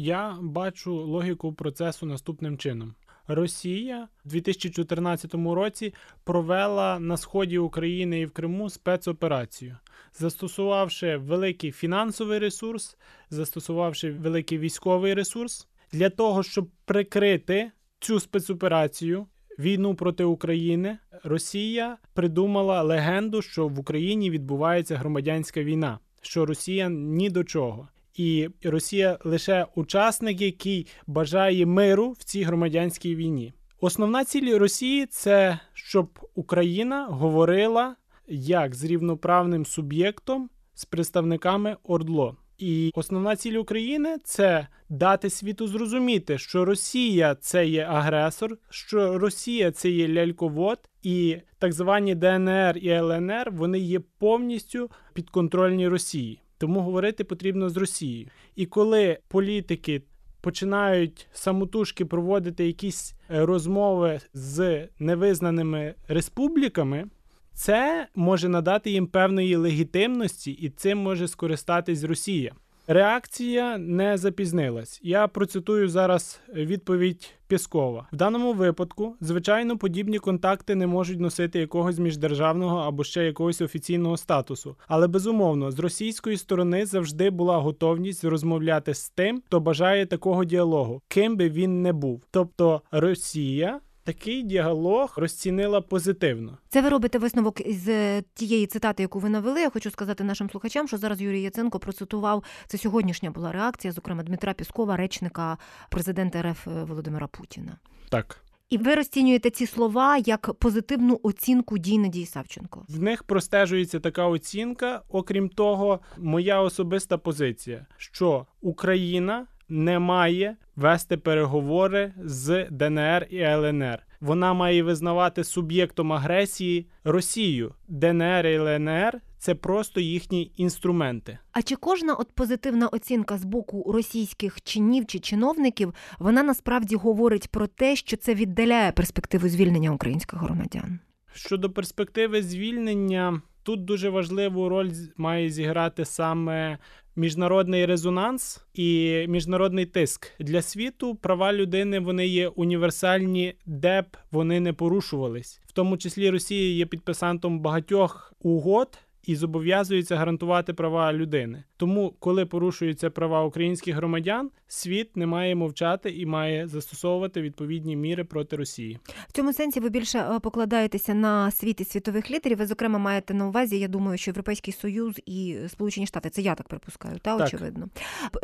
Я бачу логіку процесу наступним чином. Росія в 2014 році провела на сході України і в Криму спецоперацію, застосувавши великий фінансовий ресурс, застосувавши великий військовий ресурс для того, щоб прикрити цю спецоперацію. Війну проти України Росія придумала легенду, що в Україні відбувається громадянська війна, що Росія ні до чого і Росія лише учасник, який бажає миру в цій громадянській війні. Основна ціль Росії це щоб Україна говорила як з рівноправним суб'єктом з представниками ОРДЛО. І основна ціль України це дати світу зрозуміти, що Росія це є агресор, що Росія це є ляльковод, і так звані ДНР і ЛНР вони є повністю підконтрольні Росії. Тому говорити потрібно з Росією. І коли політики починають самотужки проводити якісь е, розмови з невизнаними республіками, це може надати їм певної легітимності, і цим може скористатись Росія. Реакція не запізнилась. Я процитую зараз відповідь Піскова. В даному випадку, звичайно, подібні контакти не можуть носити якогось міждержавного або ще якогось офіційного статусу. Але безумовно, з російської сторони завжди була готовність розмовляти з тим, хто бажає такого діалогу, ким би він не був. Тобто Росія такий діалог розцінила позитивно. Це ви робите висновок із е, тієї цитати, яку ви навели. Я хочу сказати нашим слухачам, що зараз Юрій Яценко процитував це сьогоднішня була реакція, зокрема Дмитра Піскова, речника президента РФ е, Володимира Путіна. Так. І ви розцінюєте ці слова як позитивну оцінку дій Надії Савченко. В них простежується така оцінка. Окрім того, моя особиста позиція, що Україна не має вести переговори з ДНР і ЛНР. Вона має визнавати суб'єктом агресії Росію. ДНР і ЛНР це просто їхні інструменти. А чи кожна от позитивна оцінка з боку російських чинів чи чиновників вона насправді говорить про те, що це віддаляє перспективу звільнення українських громадян? Щодо перспективи звільнення, тут дуже важливу роль має зіграти саме міжнародний резонанс і міжнародний тиск для світу. Права людини вони є універсальні, де б вони не порушувались, в тому числі Росія є підписантом багатьох угод і зобов'язується гарантувати права людини. Тому, коли порушуються права українських громадян, світ не має мовчати і має застосовувати відповідні міри проти Росії. В цьому сенсі ви більше е, покладаєтеся на світ і світових лідерів. Ви зокрема маєте на увазі. Я думаю, що Європейський Союз і Сполучені Штати це я так припускаю, та так. очевидно.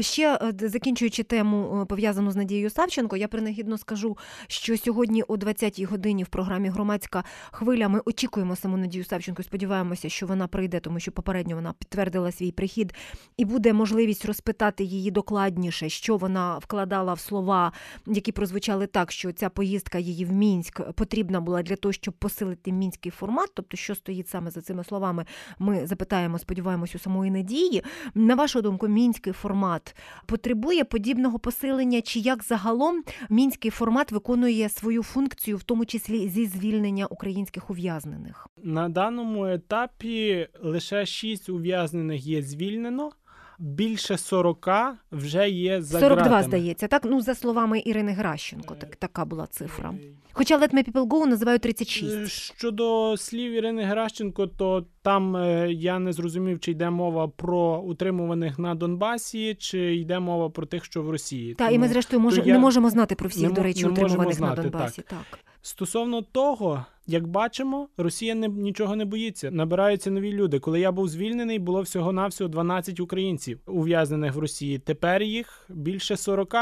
Ще е, закінчуючи тему е, пов'язану з Надією Савченко, я принагідно скажу, що сьогодні о 20-й годині в програмі Громадська хвиля ми очікуємо саму Надію Савченко. Сподіваємося, що вона прийде, тому що попередньо вона підтвердила свій прихід і буде можливість розпитати її докладніше, що вона вкладала в слова, які прозвучали так, що ця поїздка її в мінськ потрібна була для того, щоб посилити мінський формат. Тобто, що стоїть саме за цими словами, ми запитаємо, сподіваємось, у самої надії. На вашу думку, мінський формат потребує подібного посилення, чи як загалом мінський формат виконує свою функцію, в тому числі зі звільнення українських ув'язнених? На даному етапі лише шість ув'язнених є звільнено більше 40 вже є за 42, гратами. здається, так? Ну, за словами Ірини Гращенко, так, така була цифра. Хоча Let Me People Go називають 36. Е, Щодо слів Ірини Гращенко, то там е, я не зрозумів, чи йде мова про утримуваних на Донбасі, чи йде мова про тих, що в Росії. Та, і ми, зрештою, може, я не можемо знати про всіх, не до речі, утримуваних на Донбасі. так. Так. Стосовно того, як бачимо, Росія не нічого не боїться. Набираються нові люди. Коли я був звільнений, було всього навсього 12 українців ув'язнених в Росії. Тепер їх більше 40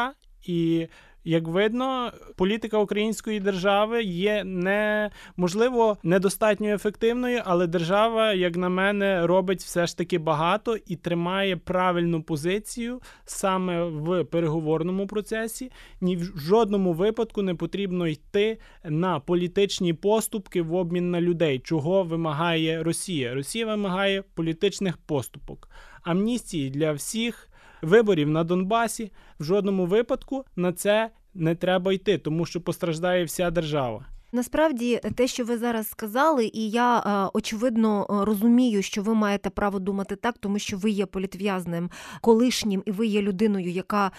і. Як видно, політика української держави є не можливо недостатньо ефективною, але держава, як на мене, робить все ж таки багато і тримає правильну позицію саме в переговорному процесі. Ні в жодному випадку не потрібно йти на політичні поступки в обмін на людей, чого вимагає Росія. Росія вимагає політичних поступок, амністії для всіх. Виборів на Донбасі в жодному випадку на це не треба йти, тому що постраждає вся держава. Насправді, те, що ви зараз сказали, і я е, очевидно е, розумію, що ви маєте право думати так, тому що ви є політв'язним колишнім, і ви є людиною, яка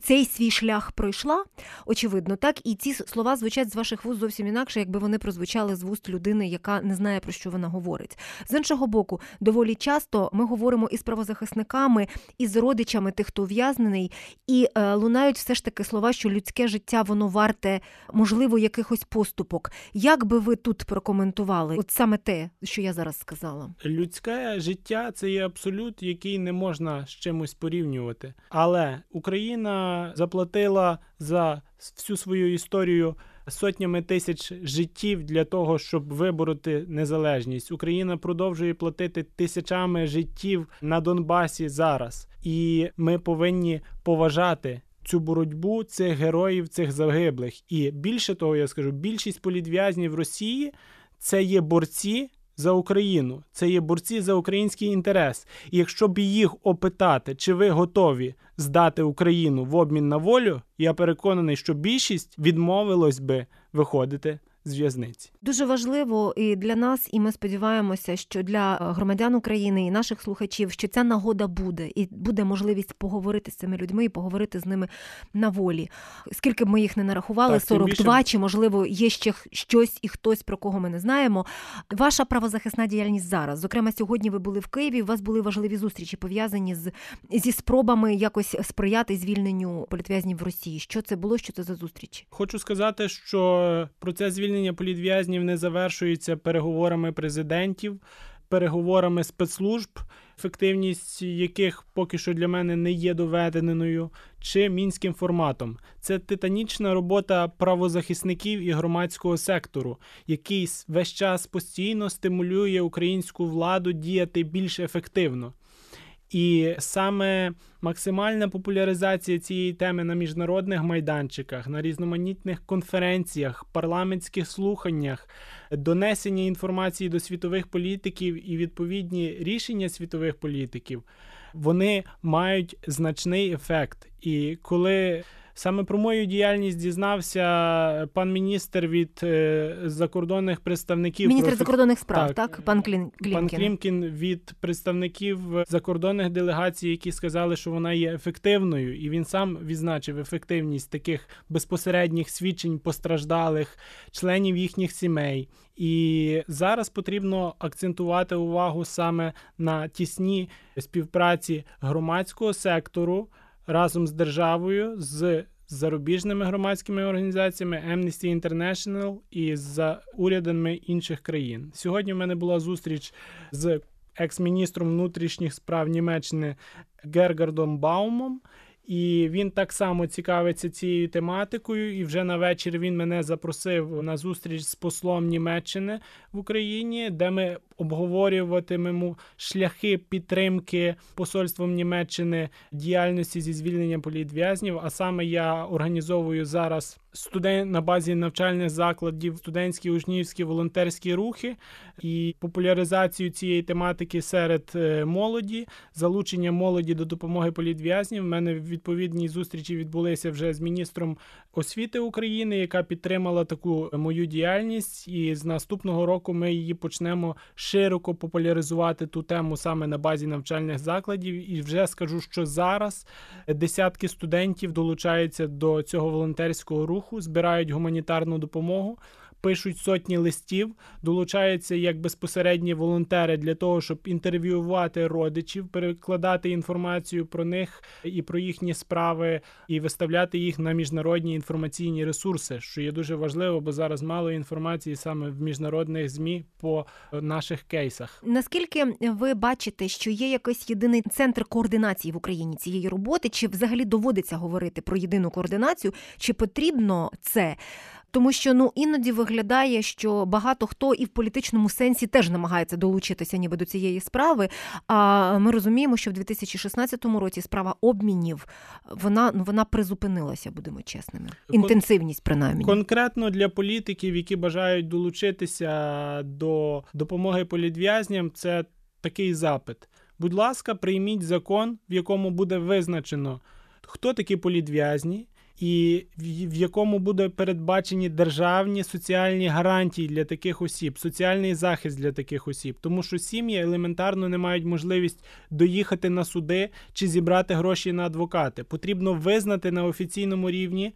цей свій шлях пройшла, очевидно, так і ці слова звучать з ваших вуст зовсім інакше, якби вони прозвучали з вуст людини, яка не знає про що вона говорить. З іншого боку, доволі часто ми говоримо із правозахисниками, і з родичами тих, хто ув'язнений, і е, лунають все ж таки слова, що людське життя воно варте, можливо, якихось поступок. Як би ви тут прокоментували? От саме те, що я зараз сказала. Людське життя це є абсолют, який не можна з чимось порівнювати. Але Україна заплатила за всю свою історію сотнями тисяч життів для того, щоб вибороти незалежність. Україна продовжує платити тисячами життів на Донбасі зараз, і ми повинні поважати. Цю боротьбу цих героїв, цих загиблих, і більше того, я скажу, більшість політв'язнів Росії це є борці за Україну, це є борці за український інтерес. І якщо б їх опитати, чи ви готові здати Україну в обмін на волю, я переконаний, що більшість відмовилось би виходити з в'язниці. Дуже важливо і для нас, і ми сподіваємося, що для е, громадян України і наших слухачів, що ця нагода буде, і буде можливість поговорити з цими людьми і поговорити з ними на волі. Скільки б ми їх не нарахували, Так, тим 42, більше- чи можливо є ще щось і хтось, про кого ми не знаємо. Ваша правозахисна діяльність зараз. Зокрема, сьогодні ви були в Києві. У вас були важливі зустрічі пов'язані з зі спробами якось сприяти звільненню політв'язнів в Росії. Що це було? Що це за зустрічі? Хочу сказати, що процес звільнення політв'язнів не завершується переговорами президентів, переговорами спецслужб, ефективність яких поки що для мене не є доведеною, чи мінським форматом. Це титанічна робота правозахисників і громадського сектору, який весь час постійно стимулює українську владу діяти більш ефективно. І саме максимальна популяризація цієї теми на міжнародних майданчиках, на різноманітних конференціях, парламентських слуханнях, донесення інформації до світових політиків і відповідні рішення світових політиків, вони мають значний ефект. І коли саме про мою діяльність дізнався пан міністр від е, закордонних представників Міністр про ефек- закордонних справ, так, так. пан Клін Пан Клімкін. Клімкін від представників закордонних делегацій, які сказали, що вона є ефективною, і він сам відзначив ефективність таких безпосередніх свідчень постраждалих членів їхніх сімей. І зараз потрібно акцентувати увагу саме на тісній співпраці громадського сектору разом з державою, з зарубіжними громадськими організаціями Amnesty International і з урядами інших країн. Сьогодні в мене була зустріч з екс-міністром внутрішніх справ Німеччини Гергардом Баумом. І він так само цікавиться цією тематикою. І вже на вечір він мене запросив на зустріч з послом Німеччини в Україні, де ми обговорюватимемо шляхи підтримки посольством Німеччини діяльності зі звільнення політв'язнів. А саме я організовую зараз студент на базі навчальних закладів студентські учнівські волонтерські рухи і популяризацію цієї тематики серед е, молоді, залучення молоді до допомоги політв'язнів. У мене відповідні зустрічі відбулися вже з міністром освіти України, яка підтримала таку мою діяльність. І з наступного року ми її почнемо широко популяризувати ту тему саме на базі навчальних закладів. І вже скажу, що зараз десятки студентів долучаються до цього волонтерського руху, збирають гуманітарну допомогу. Пишуть сотні листів, долучаються як безпосередні волонтери для того, щоб інтерв'ювати родичів, перекладати інформацію про них і про їхні справи, і виставляти їх на міжнародні інформаційні ресурси, що є дуже важливо, бо зараз мало інформації саме в міжнародних змі по наших кейсах. Наскільки ви бачите, що є якийсь єдиний центр координації в Україні цієї роботи, чи взагалі доводиться говорити про єдину координацію, чи потрібно це? Тому що ну іноді виглядає, що багато хто і в політичному сенсі теж намагається долучитися ніби до цієї справи. А ми розуміємо, що в 2016 році справа обмінів вона ну вона призупинилася, будемо чесними. Інтенсивність принаймні. Конкретно для політиків, які бажають долучитися до допомоги політв'язням, це такий запит. Будь ласка, прийміть закон, в якому буде визначено, хто такі політв'язні, і в якому буде передбачені державні соціальні гарантії для таких осіб, соціальний захист для таких осіб, тому що сім'ї елементарно не мають можливість доїхати на суди чи зібрати гроші на адвокати. Потрібно визнати на офіційному рівні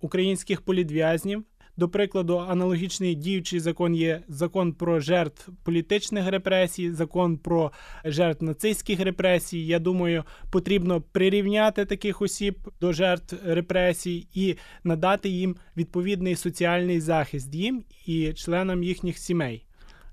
українських політв'язнів. До прикладу, аналогічний діючий закон є закон про жертв політичних репресій, закон про жертв нацистських репресій. Я думаю, потрібно прирівняти таких осіб до жертв репресій і надати їм відповідний соціальний захист їм і членам їхніх сімей.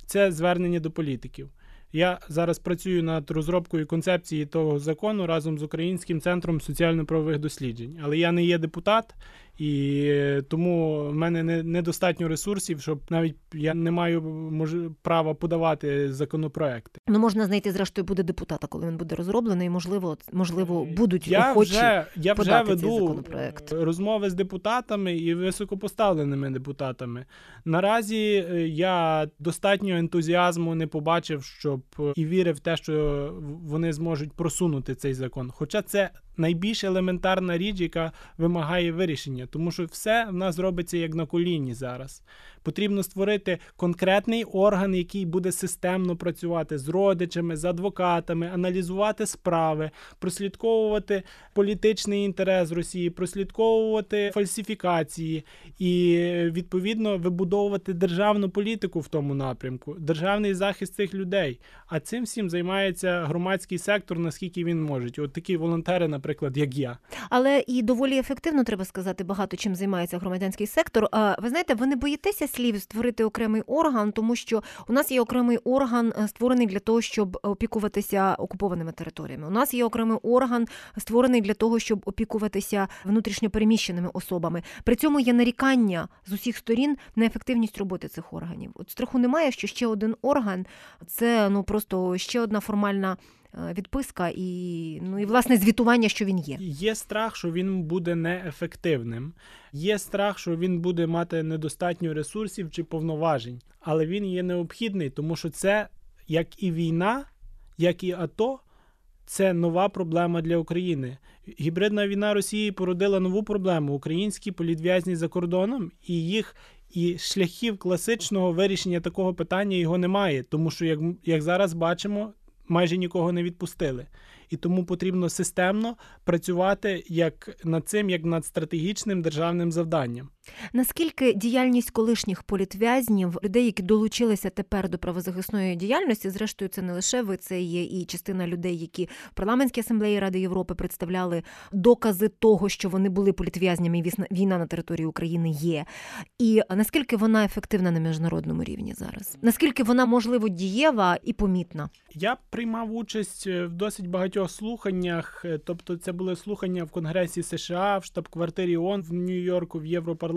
Це звернення до політиків. Я зараз працюю над розробкою концепції того закону разом з Українським центром соціально-правових досліджень, але я не є депутат, і тому в мене не недостатньо ресурсів, щоб навіть я не маю мож, права подавати законопроекти. Ну можна знайти, зрештою, буде депутата, коли він буде розроблений. Можливо, можливо, Е, будуть я охочі вже я вже веду розмови з депутатами і високопоставленими депутатами. Наразі е, я достатньо ентузіазму не побачив, щоб е, і вірив в те, що вони зможуть просунути цей закон. Хоча це найбільш елементарна річ, яка вимагає вирішення, тому що все в нас робиться як на коліні зараз. Потрібно створити конкретний орган, який буде системно працювати з родичами, з адвокатами, аналізувати справи, прослідковувати політичний інтерес Росії, прослідковувати фальсифікації і відповідно вибудовувати державну політику в тому напрямку, державний захист цих людей. А цим всім займається громадський сектор, наскільки він може. От такі волонтери, наприклад, як я. Але і доволі ефективно треба сказати, багато чим займається громадянський сектор. А ви знаєте, ви не боїтеся слів створити окремий орган, тому що у нас є окремий орган е, створений для того, щоб опікуватися окупованими територіями. У нас є окремий орган створений для того, щоб опікуватися внутрішньопереміщеними особами. При цьому є нарікання з усіх сторін на ефективність роботи цих органів. От страху немає, що ще один орган це ну просто ще одна формальна. Е, Відписка і ну і власне звітування, що він є. Є страх, що він буде неефективним. Є страх, що він буде мати недостатньо ресурсів чи повноважень, але він є необхідний, тому що це як і війна, як і АТО. Це нова проблема для України. Гібридна війна Росії породила нову проблему. Українські політв'язні за кордоном і їх і шляхів класичного вирішення такого питання його немає, тому що як, як зараз бачимо, майже нікого не відпустили. І тому потрібно системно працювати як над цим, як над стратегічним державним завданням. Наскільки діяльність колишніх політв'язнів, людей, які долучилися тепер до правозахисної діяльності, зрештою, це не лише ви, це є і частина людей, які в парламентській асамблеї Ради Європи представляли докази того, що вони були політв'язнями, і війна на території України є. І наскільки вона ефективна на міжнародному рівні зараз? Наскільки вона можливо дієва і помітна? Я приймав участь е, в досить багатьох слуханнях, е, тобто це були слухання в Конгресі США, в штаб-квартирі ООН в Нью-Йорку, в Європарламенті,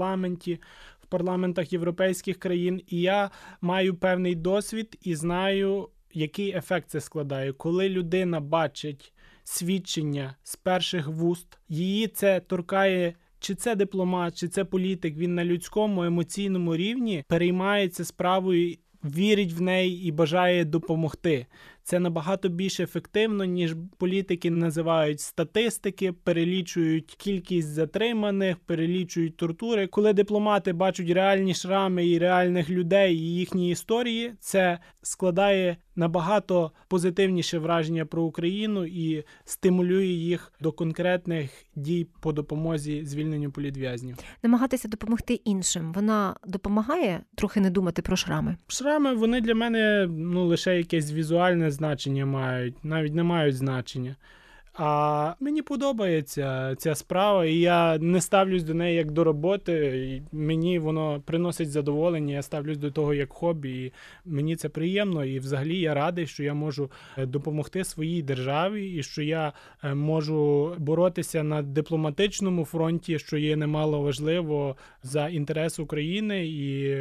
в парламентах європейських країн. І я маю певний досвід і знаю, який ефект це складає. Коли людина бачить свідчення з перших вуст, її це торкає. Чи це дипломат, чи це політик, він на людському емоційному рівні переймається справою, вірить в неї і бажає допомогти. Це набагато більш ефективно, ніж політики називають статистики, перелічують кількість затриманих, перелічують тортури. Коли дипломати бачать реальні шрами і реальних людей і їхні історії, це складає набагато позитивніше враження про Україну і стимулює їх до конкретних дій по допомозі звільненню політв'язнів. Намагатися допомогти іншим. Вона допомагає трохи не думати про шрами. Шрами вони для мене ну лише якесь візуальне значення мають, навіть не мають значення. А мені подобається ця справа, і я не ставлюсь до неї як до роботи. Мені воно приносить задоволення. Я ставлюсь до того як хобі. І мені це приємно. І взагалі я радий, що я можу е, допомогти своїй державі, і що я е, можу боротися на дипломатичному фронті, що є немало важливо за інтерес України і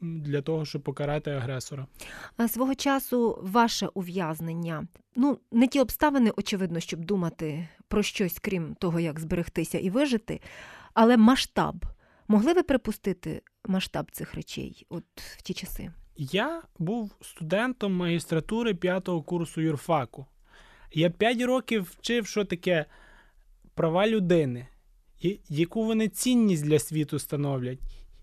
для того, щоб покарати агресора. Свого часу ваше ув'язнення. Ну, не ті обставини, очевидно, щоб думати про щось, крім того, як зберегтися і вижити, але масштаб. Могли ви припустити масштаб цих речей от в ті часи? Я був студентом магістратури п'ятого курсу юрфаку. Я п'ять років вчив, що таке права людини, яку вони цінність для світу становлять,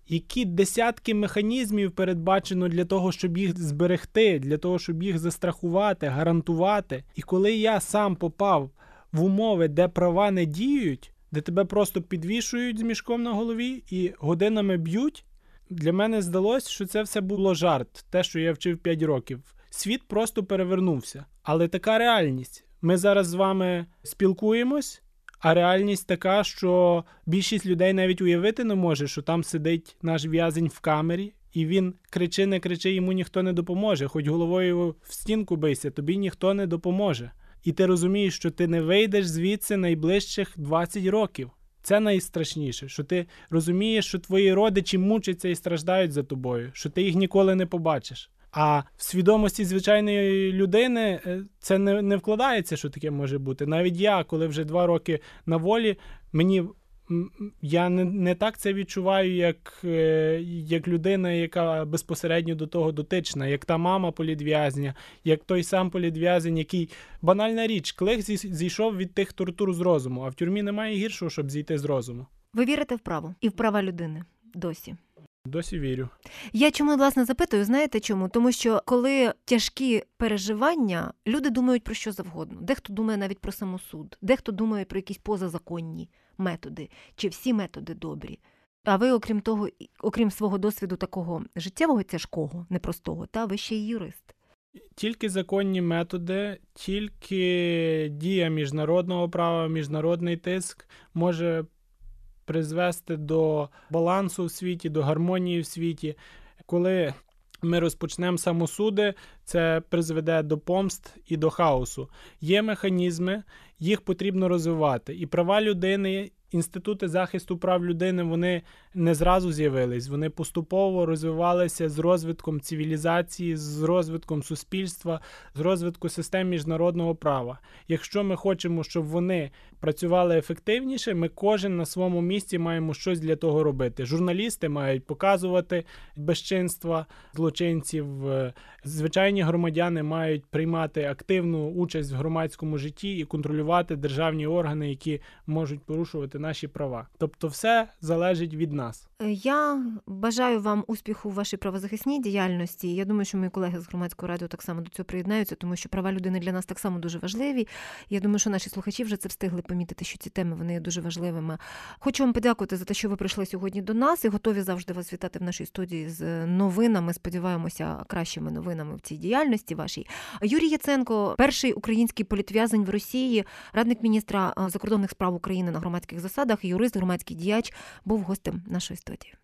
які десятки механізмів передбачено для того, щоб їх зберегти, для того, щоб їх застрахувати, гарантувати. І коли я сам попав в умови, де права не діють, де тебе просто підвішують з мішком на голові і годинами б'ють, для мене здалося, що це все було жарт, те, що я вчив 5 років. Світ просто перевернувся. Але така реальність. Ми зараз з вами спілкуємось, а реальність така, що більшість людей навіть уявити не може, що там сидить наш в'язень в камері, і він кричи, не кричи, йому ніхто не допоможе. Хоч головою в стінку бийся, тобі ніхто не допоможе. І ти розумієш, що ти не вийдеш звідси найближчих 20 років. Це найстрашніше, що ти розумієш, що твої родичі мучаться і страждають за тобою, що ти їх ніколи не побачиш. А в свідомості звичайної людини е, це не, не вкладається, що таке може бути. Навіть я, коли вже два роки на волі, мені я не, не так це відчуваю, як, е, як людина, яка безпосередньо до того дотична, як та мама політв'язня, як той сам політв'язень, який банальна річ, клих зі- зійшов від тих тортур з розуму, а в тюрмі немає гіршого, щоб зійти з розуму. Ви вірите в право і в права людини досі? Досі вірю. Я чому власне запитую, знаєте чому? Тому що коли тяжкі переживання, люди думають про що завгодно. Дехто думає навіть про самосуд, дехто думає про якісь позазаконні методи, чи всі методи добрі. А ви, окрім того, окрім свого досвіду такого життєвого тяжкого, непростого, та ви ще й юрист. Тільки законні методи, тільки дія міжнародного права, міжнародний тиск може призвести до балансу в світі, до гармонії в світі. Коли ми розпочнемо самосуди, це призведе до помст і до хаосу. Є механізми, їх потрібно розвивати. І права людини, інститути захисту прав людини, вони не зразу з'явились. Вони поступово розвивалися з розвитком цивілізації, з розвитком суспільства, з розвитку систем міжнародного права. Якщо ми хочемо, щоб вони працювали ефективніше, ми кожен на своєму місці маємо щось для того робити. Журналісти мають показувати безчинства злочинців. е, Звичайні громадяни мають приймати активну участь в громадському житті і контролювати державні органи, які можуть порушувати наші права. Тобто, все залежить від нас. Е, Я бажаю вам успіху в вашій правозахисній діяльності. Я думаю, що мої колеги з громадського радіо так само до цього приєднаються, тому що права людини для нас так само дуже важливі. Я думаю, що наші слухачі вже це встигли помітити, що ці теми вони є дуже важливими. Хочу вам подякувати за те, що ви прийшли сьогодні до нас і готові завжди вас вітати в нашій студії з новинами. Сподіваємося, кращими новинами в цій діяльності вашій. Юрій Яценко, перший український політв'язень в Росії, радник міністра е, закордонних справ України на громадських засадах, юрист, громадський діяч, був гостем нашої студії.